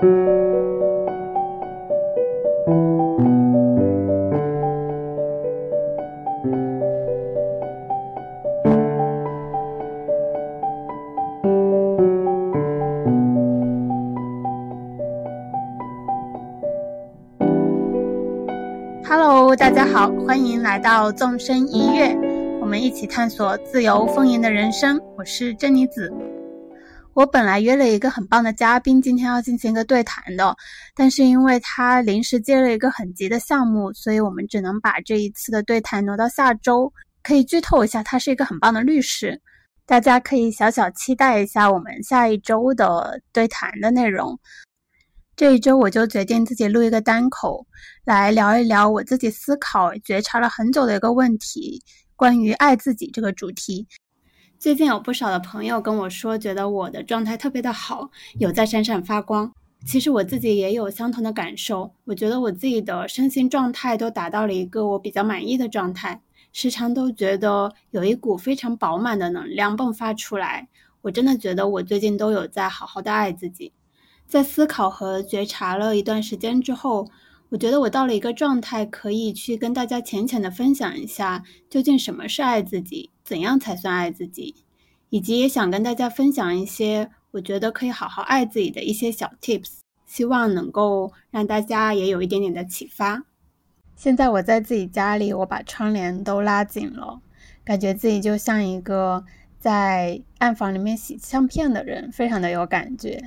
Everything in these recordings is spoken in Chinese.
Hello，大家好，欢迎来到纵身一跃，我们一起探索自由丰盈的人生。我是珍妮子。我本来约了一个很棒的嘉宾，今天要进行一个对谈的，但是因为他临时接了一个很急的项目，所以我们只能把这一次的对谈挪到下周。可以剧透一下，他是一个很棒的律师，大家可以小小期待一下我们下一周的对谈的内容。这一周我就决定自己录一个单口，来聊一聊我自己思考、觉察了很久的一个问题——关于爱自己这个主题。最近有不少的朋友跟我说，觉得我的状态特别的好，有在闪闪发光。其实我自己也有相同的感受，我觉得我自己的身心状态都达到了一个我比较满意的状态，时常都觉得有一股非常饱满的能量迸发出来。我真的觉得我最近都有在好好的爱自己。在思考和觉察了一段时间之后，我觉得我到了一个状态，可以去跟大家浅浅的分享一下，究竟什么是爱自己，怎样才算爱自己，以及也想跟大家分享一些我觉得可以好好爱自己的一些小 tips，希望能够让大家也有一点点的启发。现在我在自己家里，我把窗帘都拉紧了，感觉自己就像一个在暗房里面洗相片的人，非常的有感觉。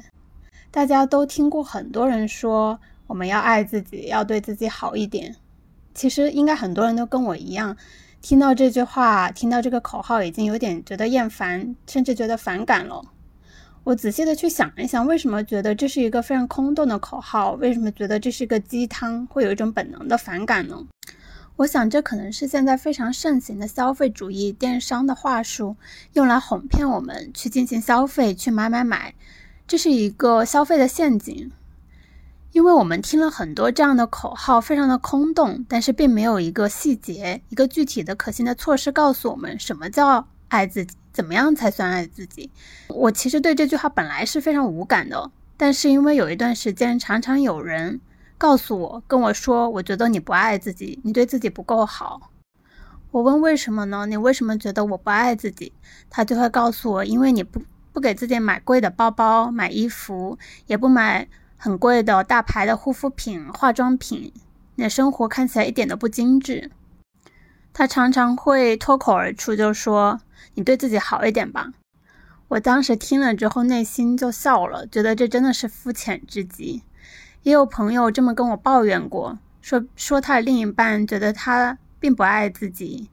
大家都听过很多人说我们要爱自己，要对自己好一点。其实应该很多人都跟我一样，听到这句话，听到这个口号，已经有点觉得厌烦，甚至觉得反感了。我仔细的去想一想，为什么觉得这是一个非常空洞的口号？为什么觉得这是一个鸡汤？会有一种本能的反感呢？我想这可能是现在非常盛行的消费主义电商的话术，用来哄骗我们去进行消费，去买买买。这是一个消费的陷阱，因为我们听了很多这样的口号，非常的空洞，但是并没有一个细节、一个具体的可行的措施告诉我们什么叫爱自己，怎么样才算爱自己。我其实对这句话本来是非常无感的，但是因为有一段时间，常常有人告诉我，跟我说，我觉得你不爱自己，你对自己不够好。我问为什么呢？你为什么觉得我不爱自己？他就会告诉我，因为你不。不给自己买贵的包包、买衣服，也不买很贵的大牌的护肤品、化妆品，你的生活看起来一点都不精致。他常常会脱口而出就说：“你对自己好一点吧。”我当时听了之后，内心就笑了，觉得这真的是肤浅至极。也有朋友这么跟我抱怨过，说说他的另一半觉得他并不爱自己，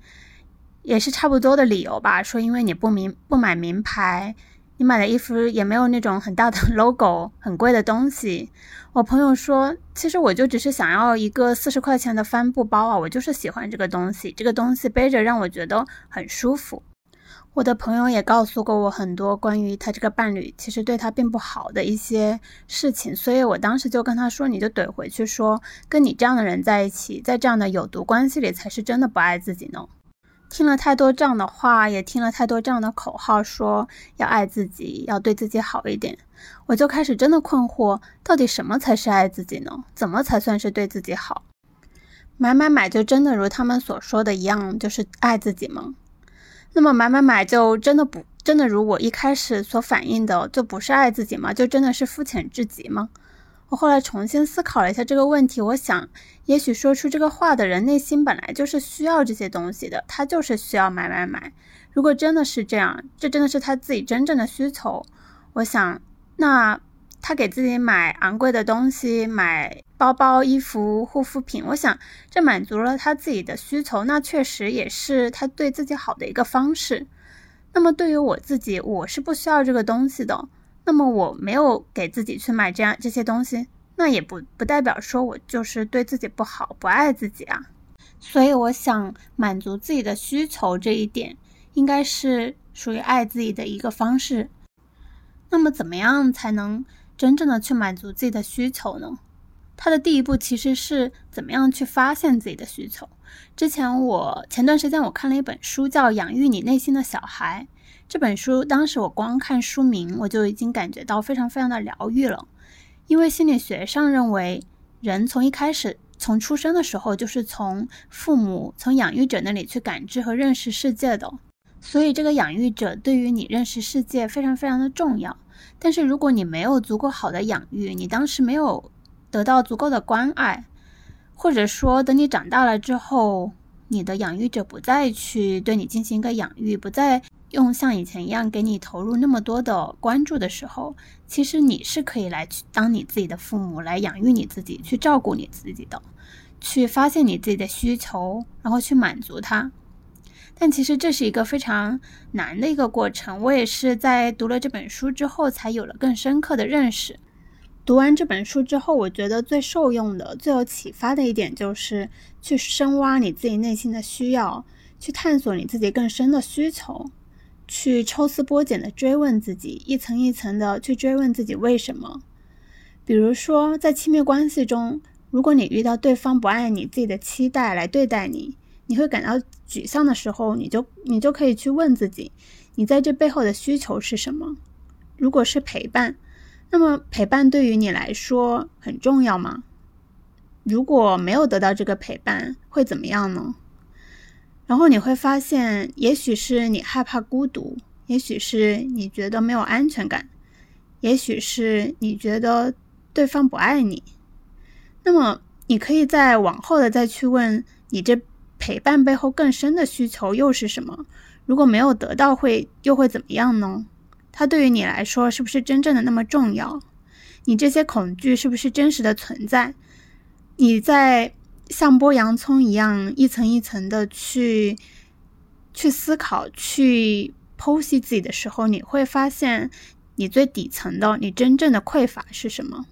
也是差不多的理由吧，说因为你不名不买名牌。你买的衣服也没有那种很大的 logo，很贵的东西。我朋友说，其实我就只是想要一个四十块钱的帆布包啊，我就是喜欢这个东西，这个东西背着让我觉得很舒服。我的朋友也告诉过我很多关于他这个伴侣其实对他并不好的一些事情，所以我当时就跟他说，你就怼回去说，跟你这样的人在一起，在这样的有毒关系里，才是真的不爱自己呢。听了太多这样的话，也听了太多这样的口号，说要爱自己，要对自己好一点，我就开始真的困惑，到底什么才是爱自己呢？怎么才算是对自己好？买买买就真的如他们所说的一样，就是爱自己吗？那么买买买就真的不真的如我一开始所反映的，就不是爱自己吗？就真的是肤浅至极吗？我后来重新思考了一下这个问题，我想，也许说出这个话的人内心本来就是需要这些东西的，他就是需要买买买。如果真的是这样，这真的是他自己真正的需求，我想，那他给自己买昂贵的东西，买包包、衣服、护肤品，我想这满足了他自己的需求，那确实也是他对自己好的一个方式。那么对于我自己，我是不需要这个东西的。那么我没有给自己去买这样这些东西，那也不不代表说我就是对自己不好，不爱自己啊。所以我想满足自己的需求这一点，应该是属于爱自己的一个方式。那么怎么样才能真正的去满足自己的需求呢？它的第一步其实是怎么样去发现自己的需求。之前我前段时间我看了一本书，叫《养育你内心的小孩》。这本书当时我光看书名，我就已经感觉到非常非常的疗愈了，因为心理学上认为，人从一开始，从出生的时候，就是从父母、从养育者那里去感知和认识世界的。所以，这个养育者对于你认识世界非常非常的重要。但是，如果你没有足够好的养育，你当时没有得到足够的关爱，或者说等你长大了之后，你的养育者不再去对你进行一个养育，不再用像以前一样给你投入那么多的关注的时候，其实你是可以来去当你自己的父母，来养育你自己，去照顾你自己的，去发现你自己的需求，然后去满足它。但其实这是一个非常难的一个过程。我也是在读了这本书之后，才有了更深刻的认识。读完这本书之后，我觉得最受用的、最有启发的一点，就是去深挖你自己内心的需要，去探索你自己更深的需求，去抽丝剥茧的追问自己，一层一层的去追问自己为什么。比如说，在亲密关系中，如果你遇到对方不按你自己的期待来对待你，你会感到沮丧的时候，你就你就可以去问自己，你在这背后的需求是什么？如果是陪伴。那么陪伴对于你来说很重要吗？如果没有得到这个陪伴，会怎么样呢？然后你会发现，也许是你害怕孤独，也许是你觉得没有安全感，也许是你觉得对方不爱你。那么你可以再往后的再去问你，这陪伴背后更深的需求又是什么？如果没有得到，会又会怎么样呢？它对于你来说是不是真正的那么重要？你这些恐惧是不是真实的存在？你在像剥洋葱一样一层一层的去去思考、去剖析自己的时候，你会发现你最底层的、你真正的匮乏是什么？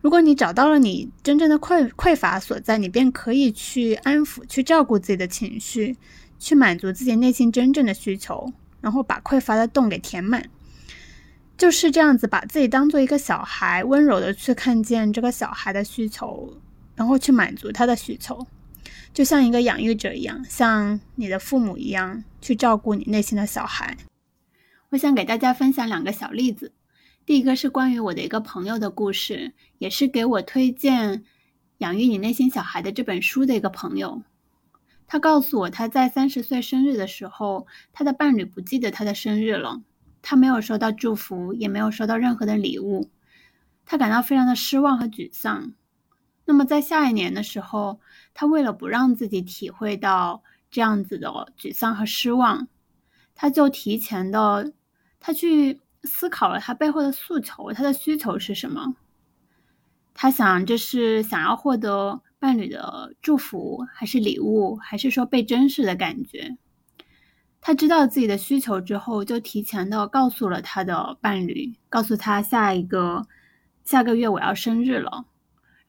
如果你找到了你真正的匮匮乏所在，你便可以去安抚、去照顾自己的情绪，去满足自己内心真正的需求，然后把匮乏的洞给填满。就是这样子，把自己当做一个小孩，温柔的去看见这个小孩的需求，然后去满足他的需求，就像一个养育者一样，像你的父母一样去照顾你内心的小孩。我想给大家分享两个小例子。第一个是关于我的一个朋友的故事，也是给我推荐《养育你内心小孩》的这本书的一个朋友。他告诉我，他在三十岁生日的时候，他的伴侣不记得他的生日了。他没有收到祝福，也没有收到任何的礼物，他感到非常的失望和沮丧。那么在下一年的时候，他为了不让自己体会到这样子的沮丧和失望，他就提前的，他去思考了他背后的诉求，他的需求是什么？他想这是想要获得伴侣的祝福，还是礼物，还是说被珍视的感觉？他知道自己的需求之后，就提前的告诉了他的伴侣，告诉他下一个下个月我要生日了。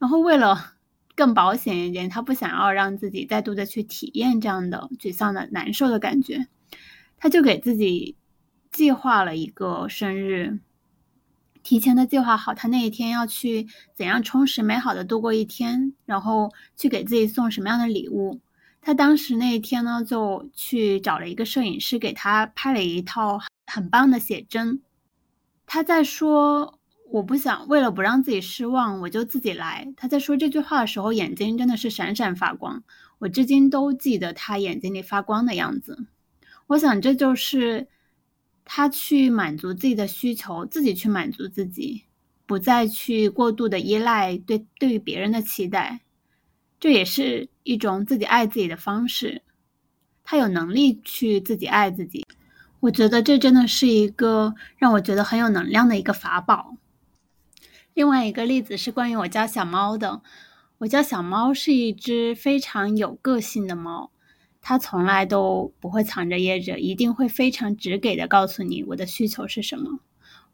然后为了更保险一点，他不想要让自己再度的去体验这样的沮丧的难受的感觉，他就给自己计划了一个生日，提前的计划好他那一天要去怎样充实美好的度过一天，然后去给自己送什么样的礼物。他当时那一天呢，就去找了一个摄影师，给他拍了一套很棒的写真。他在说：“我不想为了不让自己失望，我就自己来。”他在说这句话的时候，眼睛真的是闪闪发光。我至今都记得他眼睛里发光的样子。我想，这就是他去满足自己的需求，自己去满足自己，不再去过度的依赖对对于别人的期待。这也是一种自己爱自己的方式，他有能力去自己爱自己。我觉得这真的是一个让我觉得很有能量的一个法宝。另外一个例子是关于我家小猫的。我家小猫是一只非常有个性的猫，它从来都不会藏着掖着，一定会非常直给的告诉你我的需求是什么。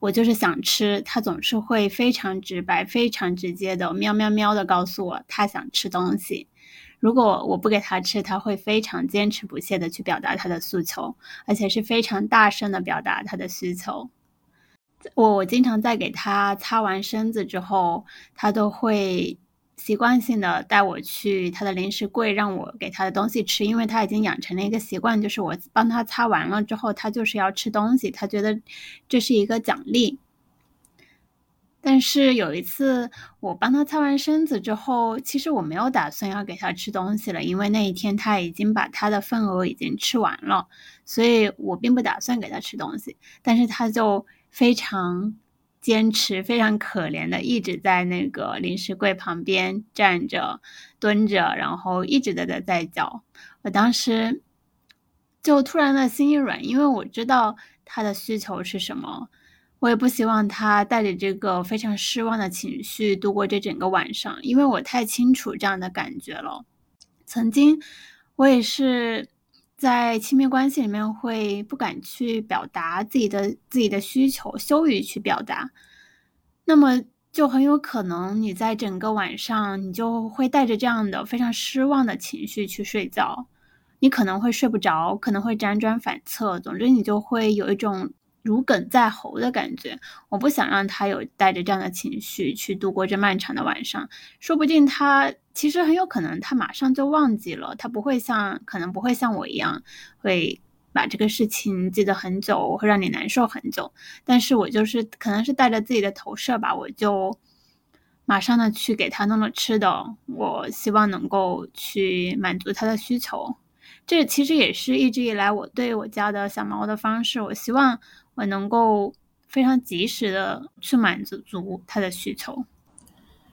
我就是想吃，它总是会非常直白、非常直接的喵喵喵的告诉我它想吃东西。如果我不给它吃，它会非常坚持不懈的去表达它的诉求，而且是非常大声的表达它的需求。我我经常在给他擦完身子之后，他都会。习惯性的带我去他的零食柜，让我给他的东西吃，因为他已经养成了一个习惯，就是我帮他擦完了之后，他就是要吃东西，他觉得这是一个奖励。但是有一次，我帮他擦完身子之后，其实我没有打算要给他吃东西了，因为那一天他已经把他的份额已经吃完了，所以我并不打算给他吃东西。但是他就非常坚持，非常可怜的一直在那个零食柜旁边站着、蹲着，然后一直在在在叫。我当时就突然的心一软，因为我知道他的需求是什么。我也不希望他带着这个非常失望的情绪度过这整个晚上，因为我太清楚这样的感觉了。曾经，我也是在亲密关系里面会不敢去表达自己的自己的需求，羞于去表达，那么就很有可能你在整个晚上你就会带着这样的非常失望的情绪去睡觉，你可能会睡不着，可能会辗转反侧，总之你就会有一种。如鲠在喉的感觉，我不想让他有带着这样的情绪去度过这漫长的晚上。说不定他其实很有可能他马上就忘记了，他不会像可能不会像我一样会把这个事情记得很久，会让你难受很久。但是我就是可能是带着自己的投射吧，我就马上的去给他弄了吃的，我希望能够去满足他的需求。这其实也是一直以来我对我家的小猫的方式，我希望。我能够非常及时的去满足足他的需求。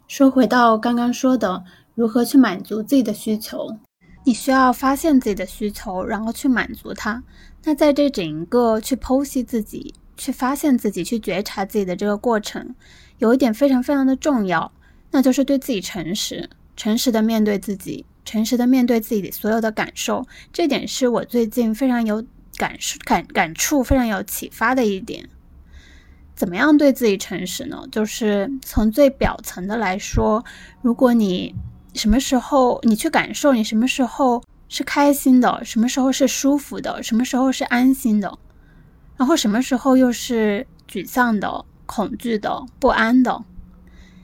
说回到刚刚说的，如何去满足自己的需求？你需要发现自己的需求，然后去满足它。那在这整个去剖析自己、去发现自己、去觉察自己的这个过程，有一点非常非常的重要，那就是对自己诚实，诚实的面对自己，诚实的面对自己所有的感受。这点是我最近非常有。感受感感触非常有启发的一点，怎么样对自己诚实呢？就是从最表层的来说，如果你什么时候你去感受，你什么时候是开心的，什么时候是舒服的，什么时候是安心的，然后什么时候又是沮丧的、恐惧的、不安的，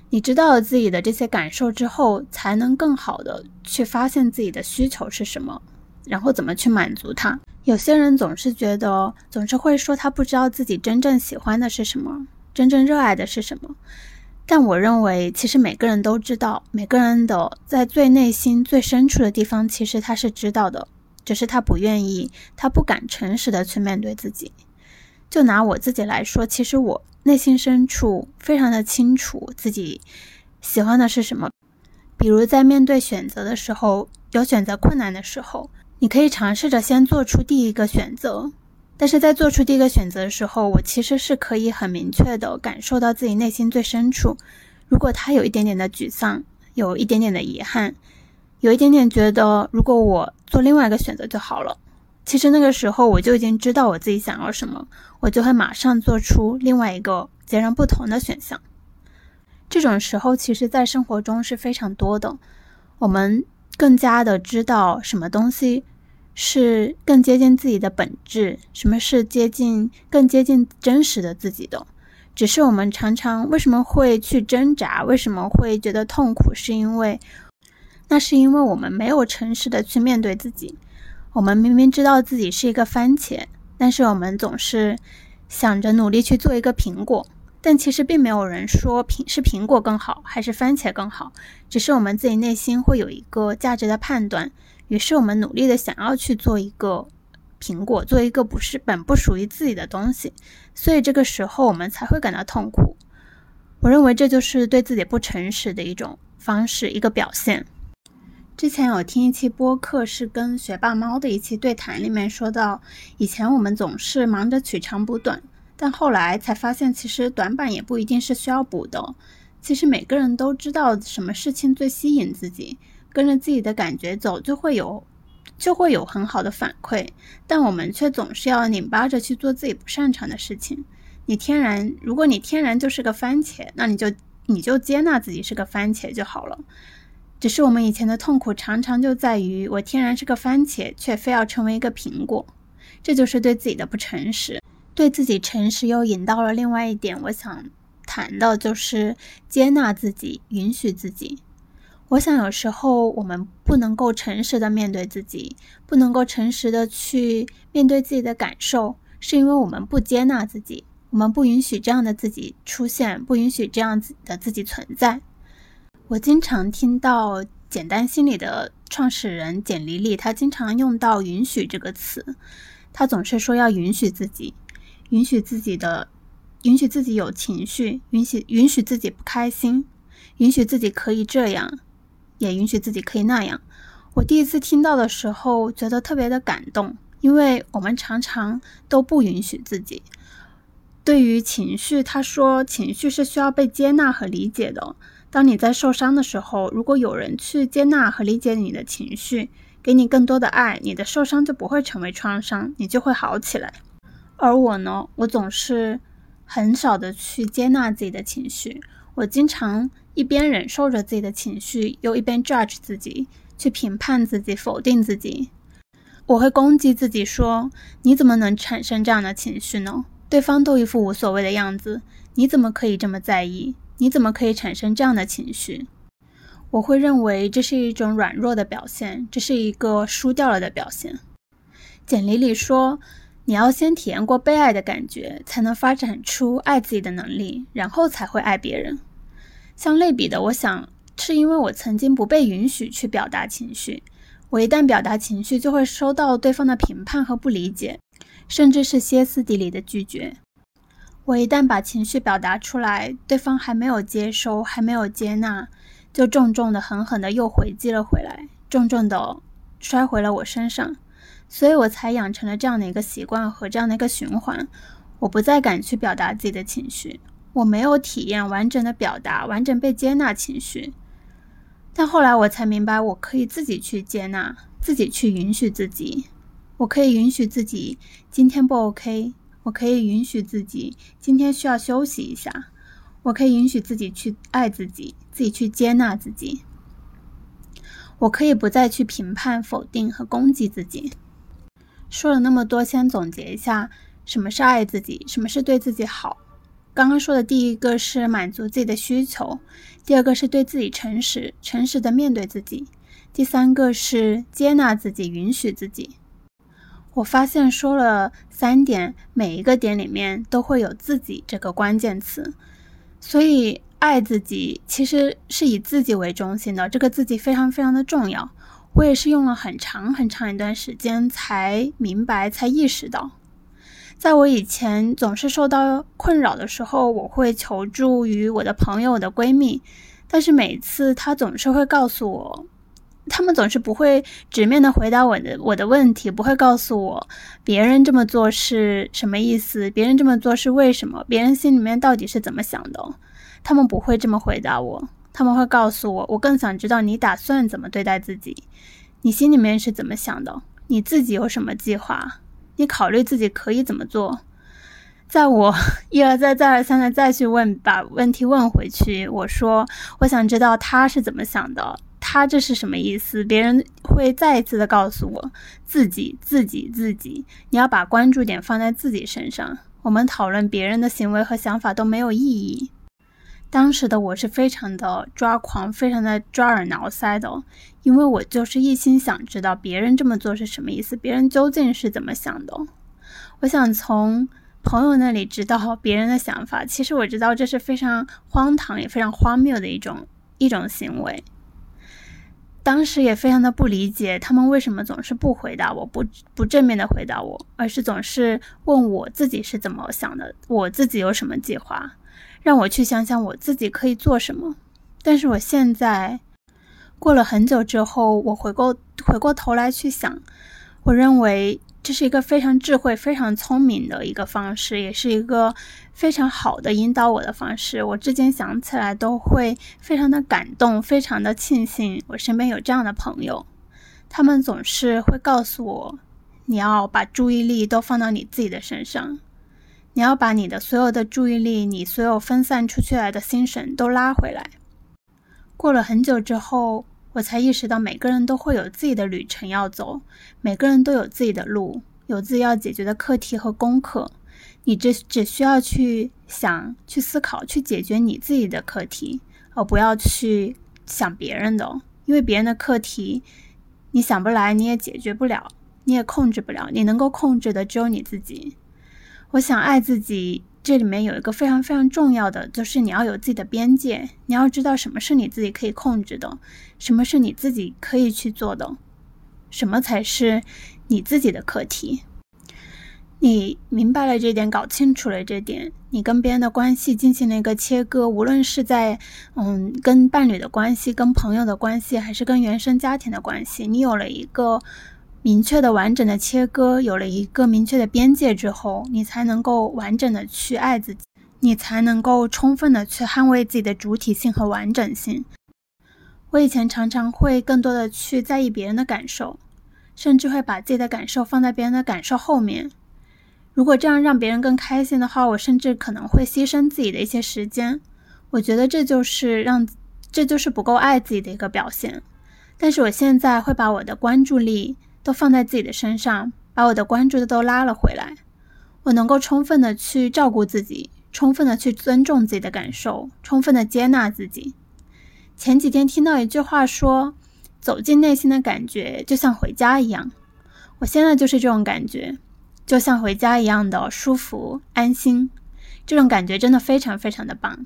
你知道了自己的这些感受之后，才能更好的去发现自己的需求是什么，然后怎么去满足它。有些人总是觉得，总是会说他不知道自己真正喜欢的是什么，真正热爱的是什么。但我认为，其实每个人都知道，每个人的在最内心、最深处的地方，其实他是知道的，只是他不愿意，他不敢诚实的去面对自己。就拿我自己来说，其实我内心深处非常的清楚自己喜欢的是什么。比如在面对选择的时候，有选择困难的时候。你可以尝试着先做出第一个选择，但是在做出第一个选择的时候，我其实是可以很明确的感受到自己内心最深处，如果他有一点点的沮丧，有一点点的遗憾，有一点点觉得如果我做另外一个选择就好了，其实那个时候我就已经知道我自己想要什么，我就会马上做出另外一个截然不同的选项。这种时候，其实在生活中是非常多的，我们更加的知道什么东西。是更接近自己的本质，什么是接近更接近真实的自己的？只是我们常常为什么会去挣扎，为什么会觉得痛苦？是因为那是因为我们没有诚实的去面对自己。我们明明知道自己是一个番茄，但是我们总是想着努力去做一个苹果，但其实并没有人说苹是苹果更好还是番茄更好，只是我们自己内心会有一个价值的判断。于是我们努力的想要去做一个苹果，做一个不是本不属于自己的东西，所以这个时候我们才会感到痛苦。我认为这就是对自己不诚实的一种方式，一个表现。之前有听一期播客，是跟学霸猫的一期对谈，里面说到，以前我们总是忙着取长补短，但后来才发现，其实短板也不一定是需要补的。其实每个人都知道什么事情最吸引自己。跟着自己的感觉走，就会有，就会有很好的反馈。但我们却总是要拧巴着去做自己不擅长的事情。你天然，如果你天然就是个番茄，那你就你就接纳自己是个番茄就好了。只是我们以前的痛苦常常就在于，我天然是个番茄，却非要成为一个苹果。这就是对自己的不诚实。对自己诚实，又引到了另外一点，我想谈的就是接纳自己，允许自己。我想，有时候我们不能够诚实的面对自己，不能够诚实的去面对自己的感受，是因为我们不接纳自己，我们不允许这样的自己出现，不允许这样子的自己存在。我经常听到简单心理的创始人简黎丽，她经常用到“允许”这个词。她总是说要允许自己，允许自己的，允许自己有情绪，允许允许自己不开心，允许自己可以这样，也允许自己可以那样。我第一次听到的时候，觉得特别的感动，因为我们常常都不允许自己。对于情绪，他说情绪是需要被接纳和理解的。当你在受伤的时候，如果有人去接纳和理解你的情绪，给你更多的爱，你的受伤就不会成为创伤，你就会好起来。而我呢，我总是很少的去接纳自己的情绪，我经常一边忍受着自己的情绪，又一边 judge 自己。去评判自己，否定自己，我会攻击自己，说你怎么能产生这样的情绪呢？对方都一副无所谓的样子，你怎么可以这么在意？你怎么可以产生这样的情绪？我会认为这是一种软弱的表现，这是一个输掉了的表现。简历里说，你要先体验过被爱的感觉，才能发展出爱自己的能力，然后才会爱别人。相类比的，我想。是因为我曾经不被允许去表达情绪，我一旦表达情绪，就会收到对方的评判和不理解，甚至是歇斯底里的拒绝。我一旦把情绪表达出来，对方还没有接收，还没有接纳，就重重的、狠狠的又回击了回来，重重的摔回了我身上，所以我才养成了这样的一个习惯和这样的一个循环。我不再敢去表达自己的情绪，我没有体验完整的表达、完整被接纳情绪。但后来我才明白，我可以自己去接纳，自己去允许自己。我可以允许自己今天不 OK，我可以允许自己今天需要休息一下。我可以允许自己去爱自己，自己去接纳自己。我可以不再去评判、否定和攻击自己。说了那么多，先总结一下：什么是爱自己？什么是对自己好？刚刚说的第一个是满足自己的需求，第二个是对自己诚实，诚实的面对自己，第三个是接纳自己，允许自己。我发现说了三点，每一个点里面都会有“自己”这个关键词，所以爱自己其实是以自己为中心的，这个自己非常非常的重要。我也是用了很长很长一段时间才明白，才意识到。在我以前总是受到困扰的时候，我会求助于我的朋友、我的闺蜜，但是每次她总是会告诉我，他们总是不会直面的回答我的我的问题，不会告诉我别人这么做是什么意思，别人这么做是为什么，别人心里面到底是怎么想的，他们不会这么回答我，他们会告诉我，我更想知道你打算怎么对待自己，你心里面是怎么想的，你自己有什么计划。你考虑自己可以怎么做？在我一而再、再而三的再去问，把问题问回去，我说我想知道他是怎么想的，他这是什么意思？别人会再一次的告诉我，自己、自己、自己。你要把关注点放在自己身上。我们讨论别人的行为和想法都没有意义。当时的我是非常的抓狂，非常的抓耳挠腮的。因为我就是一心想知道别人这么做是什么意思，别人究竟是怎么想的。我想从朋友那里知道别人的想法。其实我知道这是非常荒唐也非常荒谬的一种一种行为。当时也非常的不理解他们为什么总是不回答我，不不正面的回答我，而是总是问我自己是怎么想的，我自己有什么计划，让我去想想我自己可以做什么。但是我现在。过了很久之后，我回过回过头来去想，我认为这是一个非常智慧、非常聪明的一个方式，也是一个非常好的引导我的方式。我至今想起来都会非常的感动，非常的庆幸我身边有这样的朋友。他们总是会告诉我，你要把注意力都放到你自己的身上，你要把你的所有的注意力，你所有分散出去来的心神都拉回来。过了很久之后。我才意识到，每个人都会有自己的旅程要走，每个人都有自己的路，有自己要解决的课题和功课。你只只需要去想、去思考、去解决你自己的课题，而不要去想别人的。因为别人的课题，你想不来，你也解决不了，你也控制不了。你能够控制的只有你自己。我想爱自己，这里面有一个非常非常重要的，就是你要有自己的边界，你要知道什么是你自己可以控制的，什么是你自己可以去做的，什么才是你自己的课题。你明白了这点，搞清楚了这点，你跟别人的关系进行了一个切割，无论是在嗯跟伴侣的关系、跟朋友的关系，还是跟原生家庭的关系，你有了一个明确的、完整的切割，有了一个明确的边界之后，你才能够完整的去爱自己，你才能够充分的去捍卫自己的主体性和完整性。我以前常常会更多的去在意别人的感受，甚至会把自己的感受放在别人的感受后面。如果这样让别人更开心的话，我甚至可能会牺牲自己的一些时间。我觉得这就是让，这就是不够爱自己的一个表现。但是我现在会把我的关注力都放在自己的身上，把我的关注的都拉了回来。我能够充分的去照顾自己，充分的去尊重自己的感受，充分的接纳自己。前几天听到一句话说：“走进内心的感觉就像回家一样。”我现在就是这种感觉。就像回家一样的舒服安心，这种感觉真的非常非常的棒。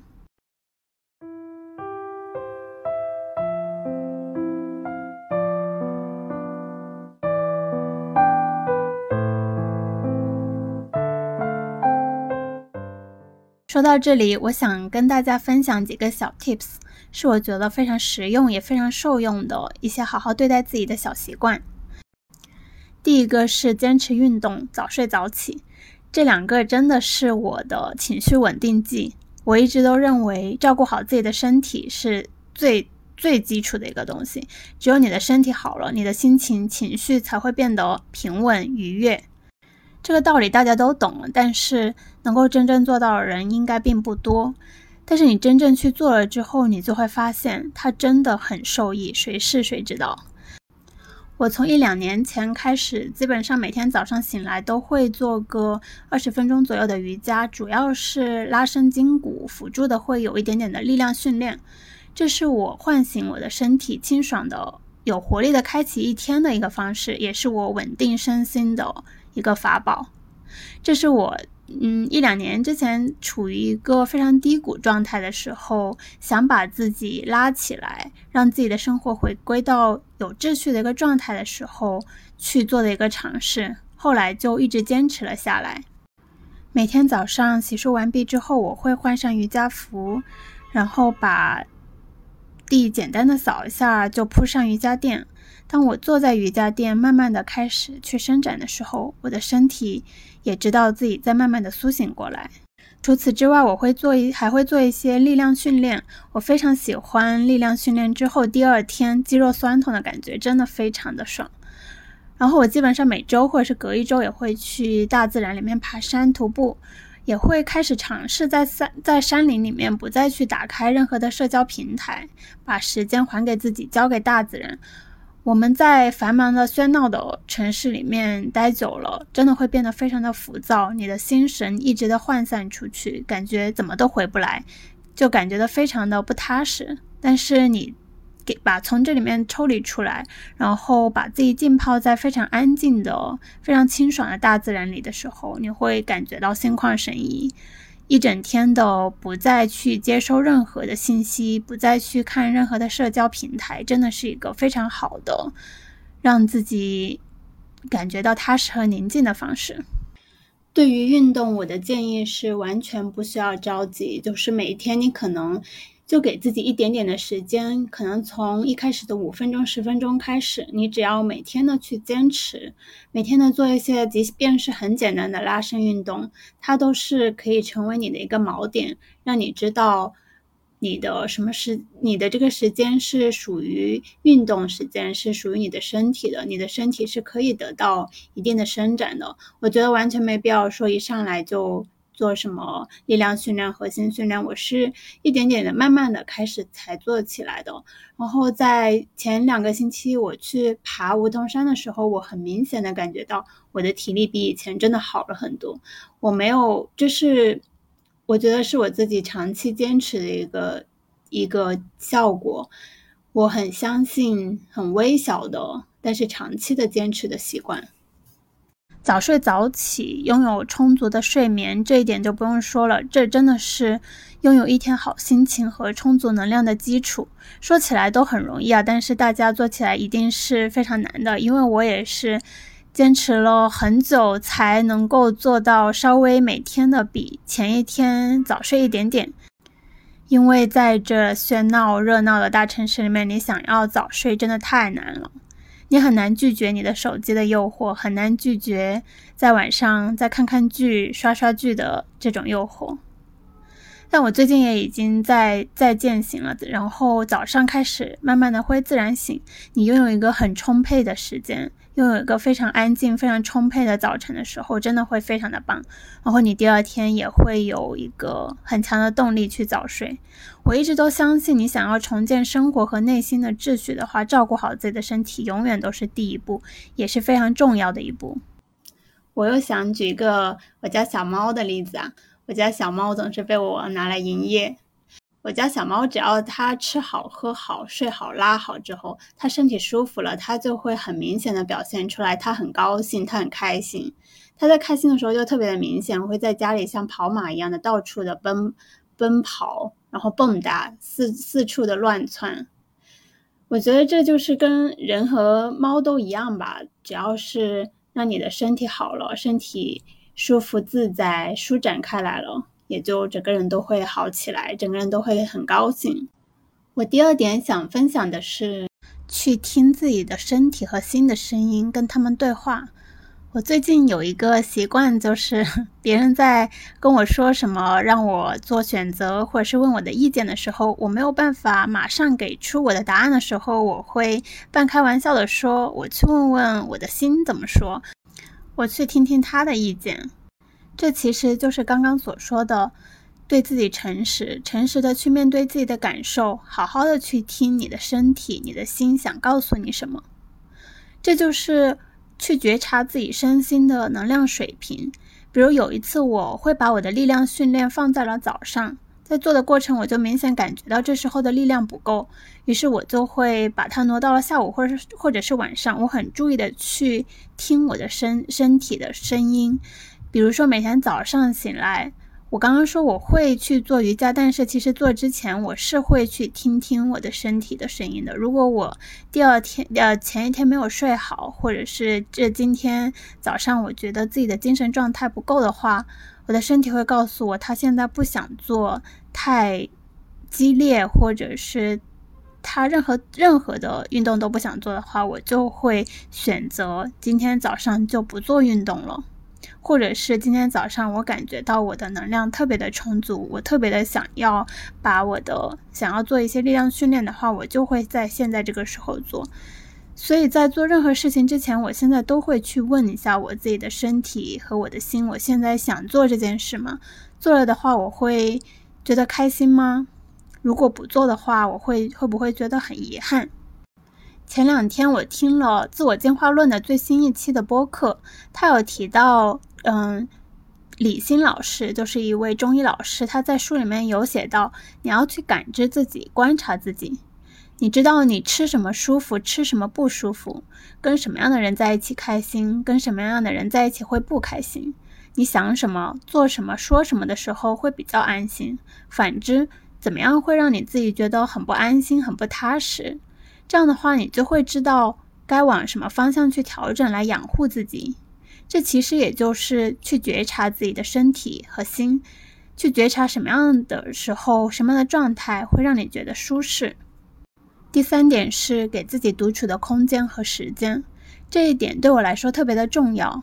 说到这里，我想跟大家分享几个小 tips，是我觉得非常实用也非常受用的一些好好对待自己的小习惯。第一个是坚持运动，早睡早起，这两个真的是我的情绪稳定剂。我一直都认为，照顾好自己的身体是最最基础的一个东西。只有你的身体好了，你的心情、情绪才会变得平稳愉悦。这个道理大家都懂，但是能够真正做到的人应该并不多。但是你真正去做了之后，你就会发现它真的很受益。谁是谁知道？我从一两年前开始，基本上每天早上醒来都会做个二十分钟左右的瑜伽，主要是拉伸筋骨，辅助的会有一点点的力量训练。这是我唤醒我的身体，清爽的、有活力的开启一天的一个方式，也是我稳定身心的一个法宝。这是我。嗯，一两年之前处于一个非常低谷状态的时候，想把自己拉起来，让自己的生活回归到有秩序的一个状态的时候去做的一个尝试，后来就一直坚持了下来。每天早上洗漱完毕之后，我会换上瑜伽服，然后把地简单的扫一下，就铺上瑜伽垫。当我坐在瑜伽垫，慢慢的开始去伸展的时候，我的身体也知道自己在慢慢的苏醒过来。除此之外，我会做一还会做一些力量训练。我非常喜欢力量训练之后第二天肌肉酸痛的感觉，真的非常的爽。然后我基本上每周或者是隔一周也会去大自然里面爬山徒步，也会开始尝试在山在山林里面不再去打开任何的社交平台，把时间还给自己，交给大自然。我们在繁忙的喧闹的城市里面待久了，真的会变得非常的浮躁，你的心神一直的涣散出去，感觉怎么都回不来，就感觉到非常的不踏实。但是你给把从这里面抽离出来，然后把自己浸泡在非常安静的、非常清爽的大自然里的时候，你会感觉到心旷神怡。一整天都不再去接收任何的信息，不再去看任何的社交平台，真的是一个非常好的让自己感觉到踏实和宁静的方式。对于运动，我的建议是完全不需要着急，就是每天你可能。就给自己一点点的时间，可能从一开始的五分钟、十分钟开始，你只要每天的去坚持，每天的做一些，即便是很简单的拉伸运动，它都是可以成为你的一个锚点，让你知道你的什么时，你的这个时间是属于运动时间，是属于你的身体的，你的身体是可以得到一定的伸展的。我觉得完全没必要说一上来就。做什么力量训练、核心训练，我是一点点的、慢慢的开始才做起来的。然后在前两个星期我去爬梧桐山的时候，我很明显的感觉到我的体力比以前真的好了很多。我没有，这是我觉得是我自己长期坚持的一个一个效果。我很相信很微小的，但是长期的坚持的习惯。早睡早起，拥有充足的睡眠，这一点就不用说了。这真的是拥有一天好心情和充足能量的基础。说起来都很容易啊，但是大家做起来一定是非常难的。因为我也是坚持了很久才能够做到稍微每天的比前一天早睡一点点。因为在这喧闹热闹的大城市里面，你想要早睡真的太难了。你很难拒绝你的手机的诱惑，很难拒绝在晚上再看看剧、刷刷剧的这种诱惑。但我最近也已经在在践行了，然后早上开始慢慢的会自然醒。你拥有一个很充沛的时间，拥有一个非常安静、非常充沛的早晨的时候，真的会非常的棒。然后你第二天也会有一个很强的动力去早睡。我一直都相信，你想要重建生活和内心的秩序的话，照顾好自己的身体永远都是第一步，也是非常重要的一步。我又想举一个我家小猫的例子啊。我家小猫总是被我拿来营业。我家小猫只要它吃好、喝好、睡好、拉好之后，它身体舒服了，它就会很明显的表现出来，它很高兴，它很开心。它在开心的时候就特别的明显，会在家里像跑马一样的到处的奔奔跑，然后蹦跶，四四处的乱窜。我觉得这就是跟人和猫都一样吧，只要是让你的身体好了，身体。舒服自在，舒展开来了，也就整个人都会好起来，整个人都会很高兴。我第二点想分享的是，去听自己的身体和心的声音，跟他们对话。我最近有一个习惯，就是 别人在跟我说什么，让我做选择，或者是问我的意见的时候，我没有办法马上给出我的答案的时候，我会半开玩笑的说：“我去问问我的心怎么说。”我去听听他的意见，这其实就是刚刚所说的，对自己诚实，诚实的去面对自己的感受，好好的去听你的身体、你的心想告诉你什么，这就是去觉察自己身心的能量水平。比如有一次，我会把我的力量训练放在了早上。在做的过程，我就明显感觉到这时候的力量不够，于是我就会把它挪到了下午，或者是或者是晚上。我很注意的去听我的身身体的声音，比如说每天早上醒来，我刚刚说我会去做瑜伽，但是其实做之前我是会去听听我的身体的声音的。如果我第二天呃前一天没有睡好，或者是这今天早上我觉得自己的精神状态不够的话。我的身体会告诉我，他现在不想做太激烈，或者是他任何任何的运动都不想做的话，我就会选择今天早上就不做运动了，或者是今天早上我感觉到我的能量特别的充足，我特别的想要把我的想要做一些力量训练的话，我就会在现在这个时候做。所以在做任何事情之前，我现在都会去问一下我自己的身体和我的心：我现在想做这件事吗？做了的话，我会觉得开心吗？如果不做的话，我会会不会觉得很遗憾？前两天我听了《自我进化论》的最新一期的播客，他有提到，嗯，李欣老师就是一位中医老师，他在书里面有写到，你要去感知自己，观察自己。你知道你吃什么舒服，吃什么不舒服，跟什么样的人在一起开心，跟什么样的人在一起会不开心？你想什么，做什么，说什么的时候会比较安心？反之，怎么样会让你自己觉得很不安心、很不踏实？这样的话，你就会知道该往什么方向去调整来养护自己。这其实也就是去觉察自己的身体和心，去觉察什么样的时候、什么样的状态会让你觉得舒适。第三点是给自己独处的空间和时间，这一点对我来说特别的重要。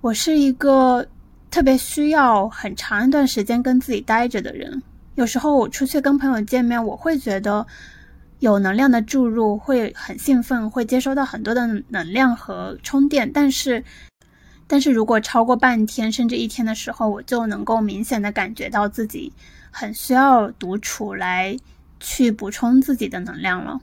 我是一个特别需要很长一段时间跟自己待着的人。有时候我出去跟朋友见面，我会觉得有能量的注入，会很兴奋，会接收到很多的能量和充电。但是，但是如果超过半天甚至一天的时候，我就能够明显的感觉到自己很需要独处来去补充自己的能量了。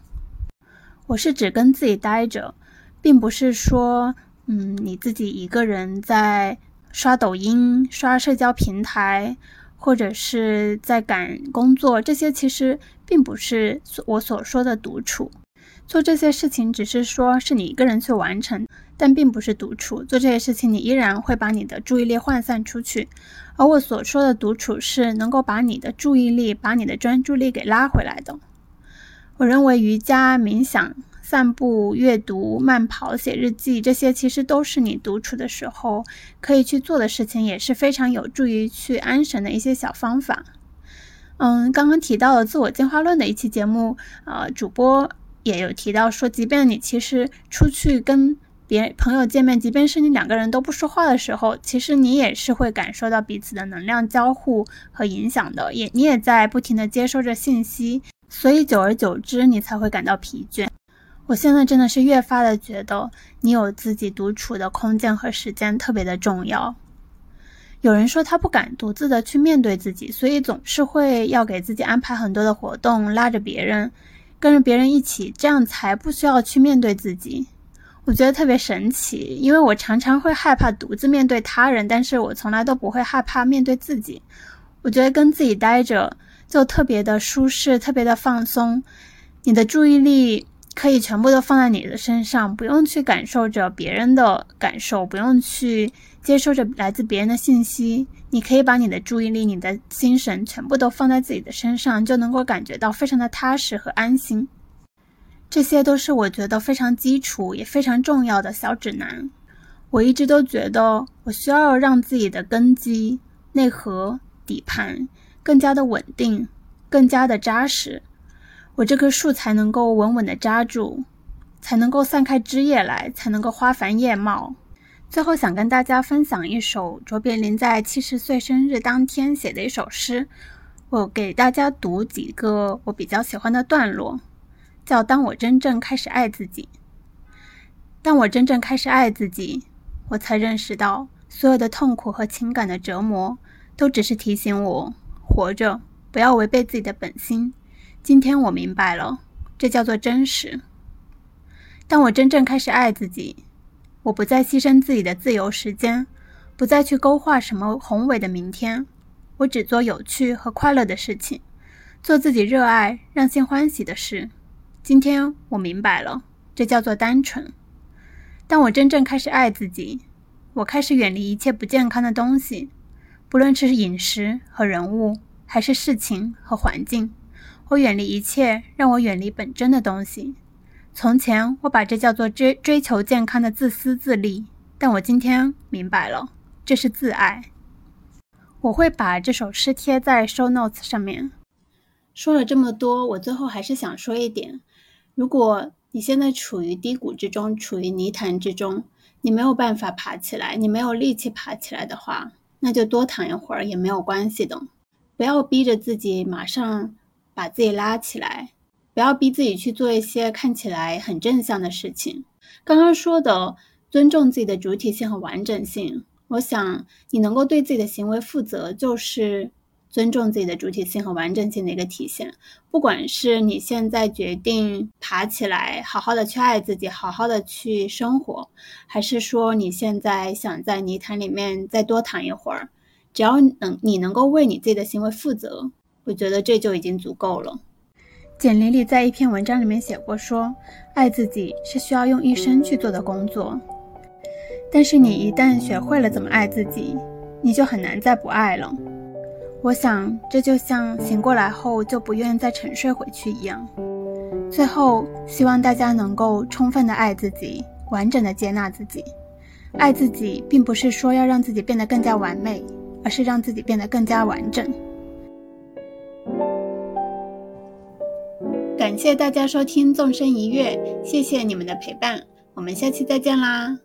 我是只跟自己待着，并不是说，嗯，你自己一个人在刷抖音、刷社交平台，或者是在赶工作，这些其实并不是我所说的独处。做这些事情，只是说是你一个人去完成，但并不是独处。做这些事情，你依然会把你的注意力涣散出去。而我所说的独处，是能够把你的注意力、把你的专注力给拉回来的。我认为瑜伽、冥想、散步、阅读、慢跑、写日记，这些其实都是你独处的时候可以去做的事情，也是非常有助于去安神的一些小方法。嗯，刚刚提到了自我进化论的一期节目，呃，主播也有提到说，即便你其实出去跟。别朋友见面，即便是你两个人都不说话的时候，其实你也是会感受到彼此的能量交互和影响的，也你也在不停的接收着信息，所以久而久之，你才会感到疲倦。我现在真的是越发的觉得，你有自己独处的空间和时间特别的重要。有人说他不敢独自的去面对自己，所以总是会要给自己安排很多的活动，拉着别人，跟着别人一起，这样才不需要去面对自己。我觉得特别神奇，因为我常常会害怕独自面对他人，但是我从来都不会害怕面对自己。我觉得跟自己待着就特别的舒适，特别的放松。你的注意力可以全部都放在你的身上，不用去感受着别人的感受，不用去接收着来自别人的信息。你可以把你的注意力、你的心神全部都放在自己的身上，就能够感觉到非常的踏实和安心。这些都是我觉得非常基础也非常重要的小指南。我一直都觉得，我需要让自己的根基、内核、底盘更加的稳定，更加的扎实，我这棵树才能够稳稳的扎住，才能够散开枝叶来，才能够花繁叶茂。最后，想跟大家分享一首卓别林在七十岁生日当天写的一首诗，我给大家读几个我比较喜欢的段落。叫当我真正开始爱自己，当我真正开始爱自己，我才认识到所有的痛苦和情感的折磨，都只是提醒我活着不要违背自己的本心。今天我明白了，这叫做真实。当我真正开始爱自己，我不再牺牲自己的自由时间，不再去勾画什么宏伟的明天，我只做有趣和快乐的事情，做自己热爱、让心欢喜的事。今天我明白了，这叫做单纯。当我真正开始爱自己，我开始远离一切不健康的东西，不论是饮食和人物，还是事情和环境，我远离一切让我远离本真的东西。从前我把这叫做追追求健康的自私自利，但我今天明白了，这是自爱。我会把这首诗贴在 show notes 上面。说了这么多，我最后还是想说一点。如果你现在处于低谷之中，处于泥潭之中，你没有办法爬起来，你没有力气爬起来的话，那就多躺一会儿也没有关系的。不要逼着自己马上把自己拉起来，不要逼自己去做一些看起来很正向的事情。刚刚说的尊重自己的主体性和完整性，我想你能够对自己的行为负责，就是。尊重自己的主体性和完整性的一个体现。不管是你现在决定爬起来，好好的去爱自己，好好的去生活，还是说你现在想在泥潭里面再多躺一会儿，只要能你能够为你自己的行为负责，我觉得这就已经足够了。简玲里在一篇文章里面写过，说爱自己是需要用一生去做的工作，但是你一旦学会了怎么爱自己，你就很难再不爱了。我想，这就像醒过来后就不愿再沉睡回去一样。最后，希望大家能够充分的爱自己，完整的接纳自己。爱自己，并不是说要让自己变得更加完美，而是让自己变得更加完整。感谢大家收听《纵身一跃》，谢谢你们的陪伴，我们下期再见啦！